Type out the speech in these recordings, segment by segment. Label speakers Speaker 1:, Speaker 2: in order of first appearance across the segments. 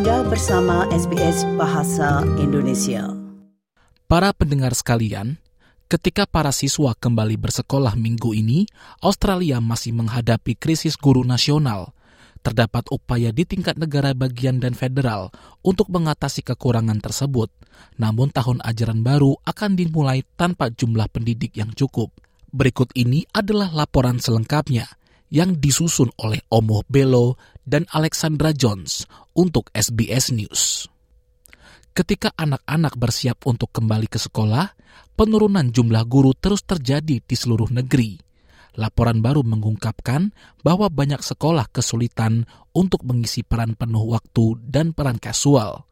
Speaker 1: Anda bersama SBS Bahasa Indonesia.
Speaker 2: Para pendengar sekalian, ketika para siswa kembali bersekolah minggu ini, Australia masih menghadapi krisis guru nasional. Terdapat upaya di tingkat negara bagian dan federal untuk mengatasi kekurangan tersebut. Namun tahun ajaran baru akan dimulai tanpa jumlah pendidik yang cukup. Berikut ini adalah laporan selengkapnya yang disusun oleh Omoh Belo dan Alexandra Jones untuk SBS News. Ketika anak-anak bersiap untuk kembali ke sekolah, penurunan jumlah guru terus terjadi di seluruh negeri laporan baru mengungkapkan bahwa banyak sekolah kesulitan untuk mengisi peran penuh waktu dan peran kasual.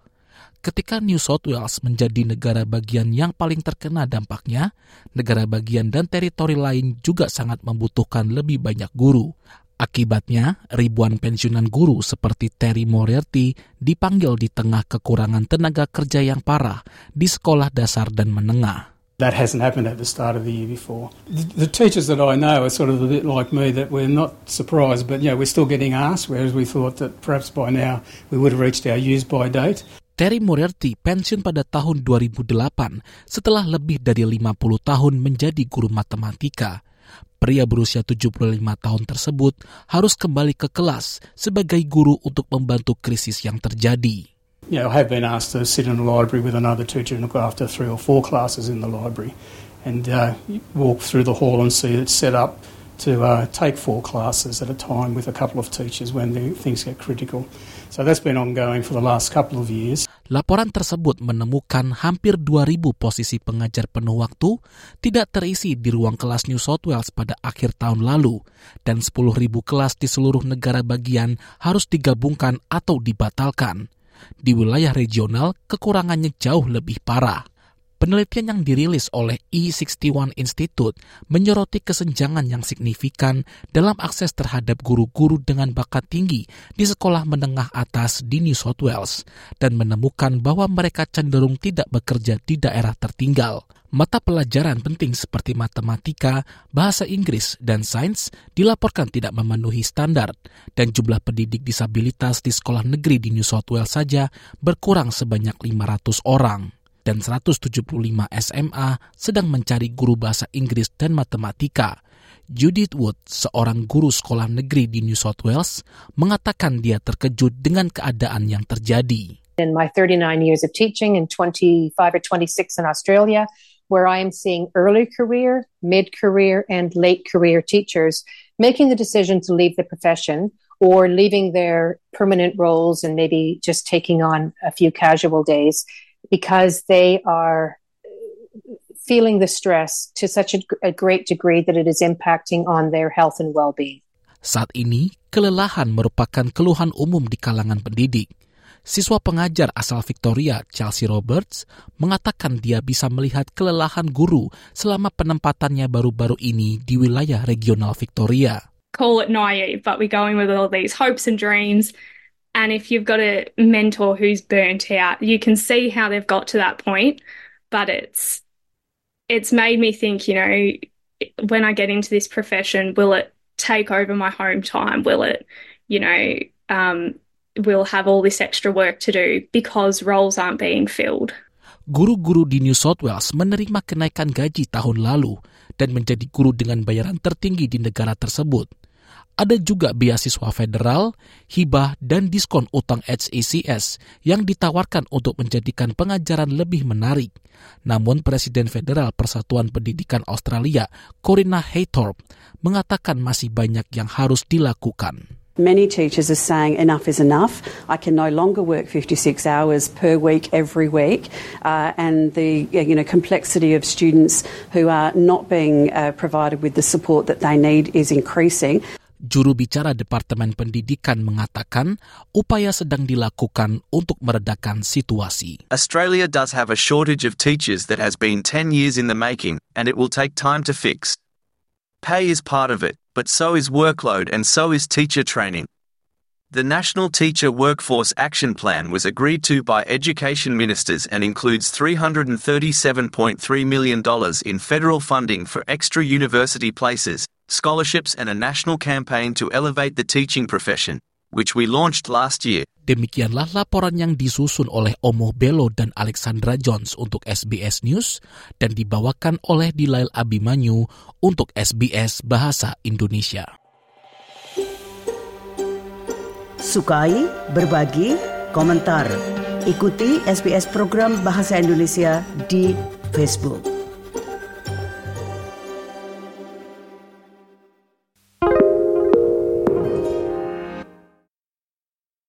Speaker 2: Ketika New South Wales menjadi negara bagian yang paling terkena dampaknya, negara bagian dan teritori lain juga sangat membutuhkan lebih banyak guru. Akibatnya, ribuan pensiunan guru seperti Terry Moriarty dipanggil di tengah kekurangan tenaga kerja yang parah di sekolah dasar dan menengah.
Speaker 3: That hasn't happened at the start of the year before. The, the, teachers that I know are sort of a bit like me that we're not surprised, but yeah, we're still getting asked, whereas we thought that perhaps by now we would have reached our use by date.
Speaker 2: Terry Moriarty pensiun pada tahun 2008 setelah lebih dari 50 tahun menjadi guru matematika. Pria berusia 75 tahun tersebut harus kembali ke kelas sebagai guru untuk membantu krisis yang terjadi.
Speaker 3: you know, I have been asked to sit in a library with another teacher and look after three or four classes in the library and uh, walk through the hall and see it's set up to uh, take four classes at a time with a couple of teachers when the, things get critical. So that's been ongoing for the last couple of years.
Speaker 2: Laporan tersebut menemukan hampir 2.000 posisi pengajar penuh waktu tidak terisi di ruang kelas New South Wales pada akhir tahun lalu, dan 10.000 kelas di seluruh negara bagian harus digabungkan atau dibatalkan. Di wilayah regional, kekurangannya jauh lebih parah. Penelitian yang dirilis oleh E61 Institute menyoroti kesenjangan yang signifikan dalam akses terhadap guru-guru dengan bakat tinggi di sekolah menengah atas di New South Wales dan menemukan bahwa mereka cenderung tidak bekerja di daerah tertinggal. Mata pelajaran penting seperti matematika, bahasa Inggris, dan sains dilaporkan tidak memenuhi standar, dan jumlah pendidik disabilitas di sekolah negeri di New South Wales saja berkurang sebanyak 500 orang. Dan 175 SMA sedang mencari guru bahasa Inggris dan matematika. Judith Wood, seorang guru sekolah negeri di New South Wales, mengatakan dia terkejut dengan keadaan yang terjadi.
Speaker 4: In my 39 years of teaching and 25 or 26 in Australia, where I am seeing early career, mid career, and late career teachers making the decision to leave the profession or leaving their permanent roles and maybe just taking on a few casual days because they are feeling the stress to such a, a great degree that it is impacting on their health and well-being.
Speaker 2: Saat ini, kelelahan merupakan keluhan umum di kalangan pendidik. Siswa pengajar asal Victoria, Chelsea Roberts, mengatakan dia bisa melihat kelelahan guru selama penempatannya baru-baru ini di wilayah regional Victoria.
Speaker 5: Call it naive, but we're going with all these hopes and dreams. And if you've got a mentor who's burnt out, you can see how they've got to that point. But it's it's made me think, you know, when I get into this profession, will it take over my home time? Will it, you know, um, we'll have all this extra work to do because roles aren't being filled.
Speaker 2: Guru-guru di New South Wales menerima kenaikan gaji tahun lalu dan menjadi guru dengan bayaran tertinggi di negara tersebut. Ada juga beasiswa federal, hibah, dan diskon utang HACS yang ditawarkan untuk menjadikan pengajaran lebih menarik. Namun Presiden Federal Persatuan Pendidikan Australia, Corina Haythorpe, mengatakan masih banyak yang harus dilakukan.
Speaker 6: Many teachers are saying enough is enough. I can no longer work 56 hours per week every week, uh, and the you know complexity of students who are not being uh, provided with the support that they need is increasing.
Speaker 2: Juru bicara Departemen Pendidikan mengatakan upaya sedang dilakukan untuk meredakan situasi.
Speaker 7: Australia does have a shortage of teachers that has been 10 years in the making, and it will take time to fix. Pay is part of it, but so is workload and so is teacher training. The National Teacher Workforce Action Plan was agreed to by education ministers and includes $337.3 million in federal funding for extra university places, scholarships, and a national campaign to elevate the teaching profession, which we launched last year.
Speaker 2: Demikianlah laporan yang disusun oleh Omo Belo dan Alexandra Jones untuk SBS News dan dibawakan oleh Dilail Abimanyu untuk SBS Bahasa Indonesia.
Speaker 1: Sukai, berbagi, komentar. Ikuti SBS program Bahasa Indonesia di Facebook.